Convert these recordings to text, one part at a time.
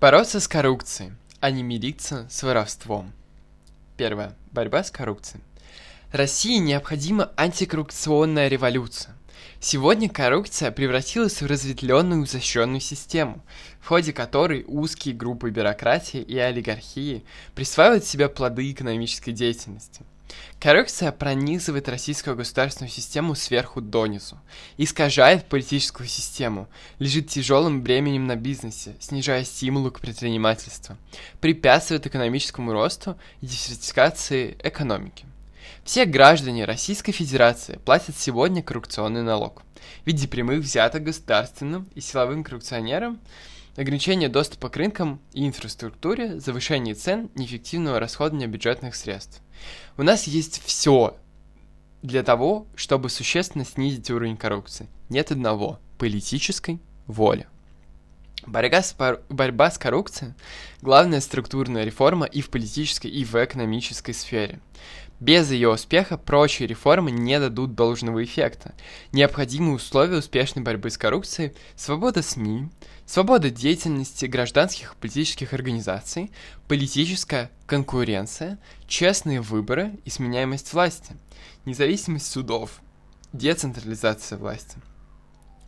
Бороться с коррупцией, а не мириться с воровством. Первое. Борьба с коррупцией. России необходима антикоррупционная революция. Сегодня коррупция превратилась в разветвленную защищенную систему, в ходе которой узкие группы бюрократии и олигархии присваивают себе плоды экономической деятельности. Коррупция пронизывает российскую государственную систему сверху донизу, искажает политическую систему, лежит тяжелым бременем на бизнесе, снижая стимулы к предпринимательству, препятствует экономическому росту и диверсификации экономики. Все граждане Российской Федерации платят сегодня коррупционный налог в виде прямых взяток государственным и силовым коррупционерам, ограничение доступа к рынкам и инфраструктуре, завышение цен, неэффективного расходования бюджетных средств. У нас есть все для того, чтобы существенно снизить уровень коррупции. Нет одного – политической воли. Борьба с, борьба с коррупцией – главная структурная реформа и в политической, и в экономической сфере. Без ее успеха прочие реформы не дадут должного эффекта. Необходимые условия успешной борьбы с коррупцией – свобода СМИ, свобода деятельности гражданских и политических организаций, политическая конкуренция, честные выборы и сменяемость власти, независимость судов, децентрализация власти –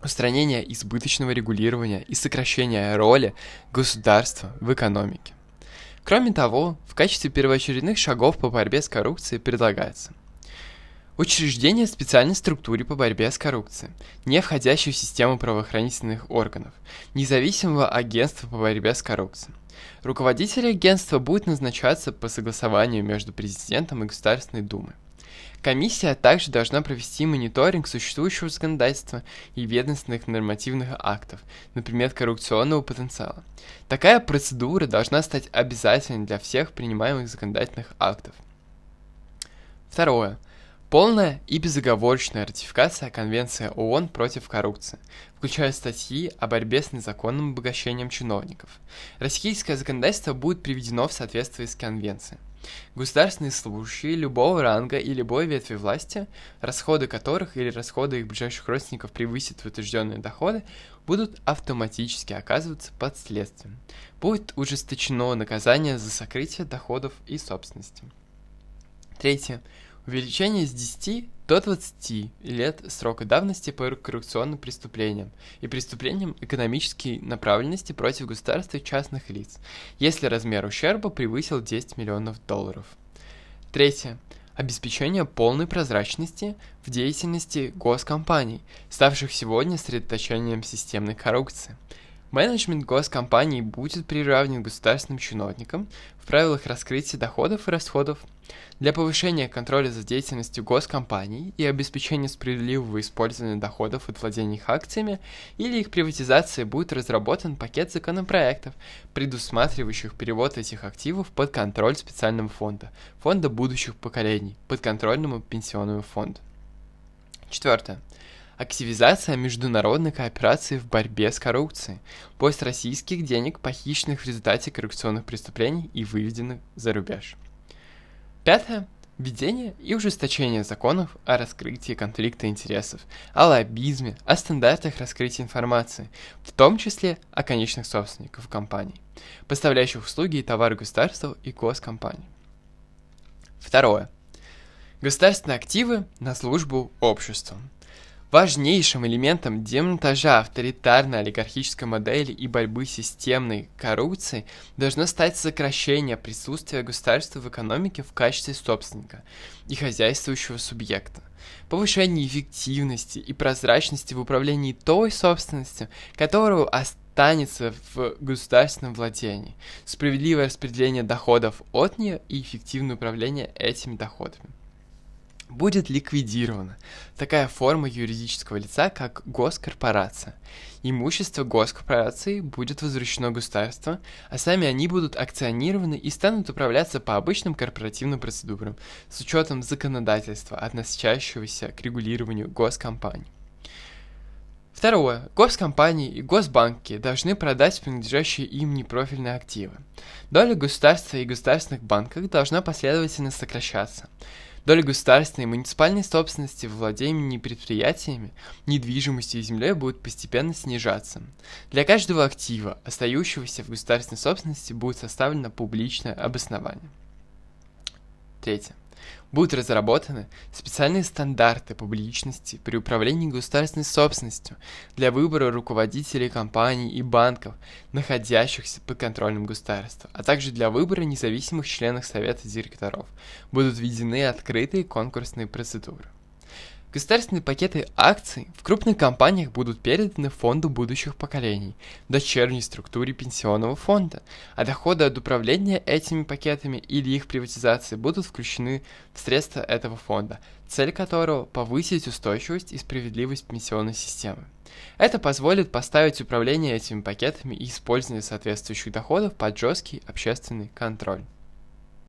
устранение избыточного регулирования и сокращение роли государства в экономике. Кроме того, в качестве первоочередных шагов по борьбе с коррупцией предлагается Учреждение специальной структуры по борьбе с коррупцией, не входящей в систему правоохранительных органов, независимого агентства по борьбе с коррупцией. Руководитель агентства будет назначаться по согласованию между президентом и Государственной Думой. Комиссия также должна провести мониторинг существующего законодательства и ведомственных нормативных актов, например, коррупционного потенциала. Такая процедура должна стать обязательной для всех принимаемых законодательных актов. Второе. Полная и безоговорочная ратификация Конвенции ООН против коррупции, включая статьи о борьбе с незаконным обогащением чиновников. Российское законодательство будет приведено в соответствии с Конвенцией. Государственные служащие любого ранга и любой ветви власти, расходы которых или расходы их ближайших родственников превысят утвержденные доходы, будут автоматически оказываться под следствием. Будет ужесточено наказание за сокрытие доходов и собственности. Третье. Увеличение с 10 до 20 лет срока давности по коррупционным преступлениям и преступлениям экономической направленности против государства и частных лиц, если размер ущерба превысил 10 миллионов долларов. Третье. Обеспечение полной прозрачности в деятельности госкомпаний, ставших сегодня средоточением системной коррупции – Менеджмент госкомпаний будет приравнен государственным чиновникам в правилах раскрытия доходов и расходов. Для повышения контроля за деятельностью госкомпаний и обеспечения справедливого использования доходов от владения их акциями или их приватизации будет разработан пакет законопроектов, предусматривающих перевод этих активов под контроль специального фонда, фонда будущих поколений, подконтрольному пенсионному фонду. Четвертое. Активизация международной кооперации в борьбе с коррупцией. Поиск российских денег, похищенных в результате коррупционных преступлений и выведенных за рубеж. Пятое. Введение и ужесточение законов о раскрытии конфликта интересов, о лоббизме, о стандартах раскрытия информации, в том числе о конечных собственников компаний, поставляющих услуги и товары государству и госкомпаний. Второе. Государственные активы на службу обществу. Важнейшим элементом демонтажа авторитарной олигархической модели и борьбы с системной коррупцией должно стать сокращение присутствия государства в экономике в качестве собственника и хозяйствующего субъекта, повышение эффективности и прозрачности в управлении той собственностью, которую останется в государственном владении, справедливое распределение доходов от нее и эффективное управление этими доходами будет ликвидирована такая форма юридического лица, как госкорпорация. Имущество госкорпорации будет возвращено государству, а сами они будут акционированы и станут управляться по обычным корпоративным процедурам с учетом законодательства, относящегося к регулированию госкомпаний. Второе. Госкомпании и госбанки должны продать принадлежащие им непрофильные активы. Доля государства и государственных банков должна последовательно сокращаться. Доля государственной и муниципальной собственности в владении предприятиями, недвижимостью и землей будет постепенно снижаться. Для каждого актива, остающегося в государственной собственности, будет составлено публичное обоснование. Третье будут разработаны специальные стандарты публичности при управлении государственной собственностью для выбора руководителей компаний и банков, находящихся под контролем государства, а также для выбора независимых членов Совета директоров. Будут введены открытые конкурсные процедуры. Государственные пакеты акций в крупных компаниях будут переданы фонду будущих поколений, дочерней структуре пенсионного фонда, а доходы от управления этими пакетами или их приватизации будут включены в средства этого фонда, цель которого – повысить устойчивость и справедливость пенсионной системы. Это позволит поставить управление этими пакетами и использование соответствующих доходов под жесткий общественный контроль.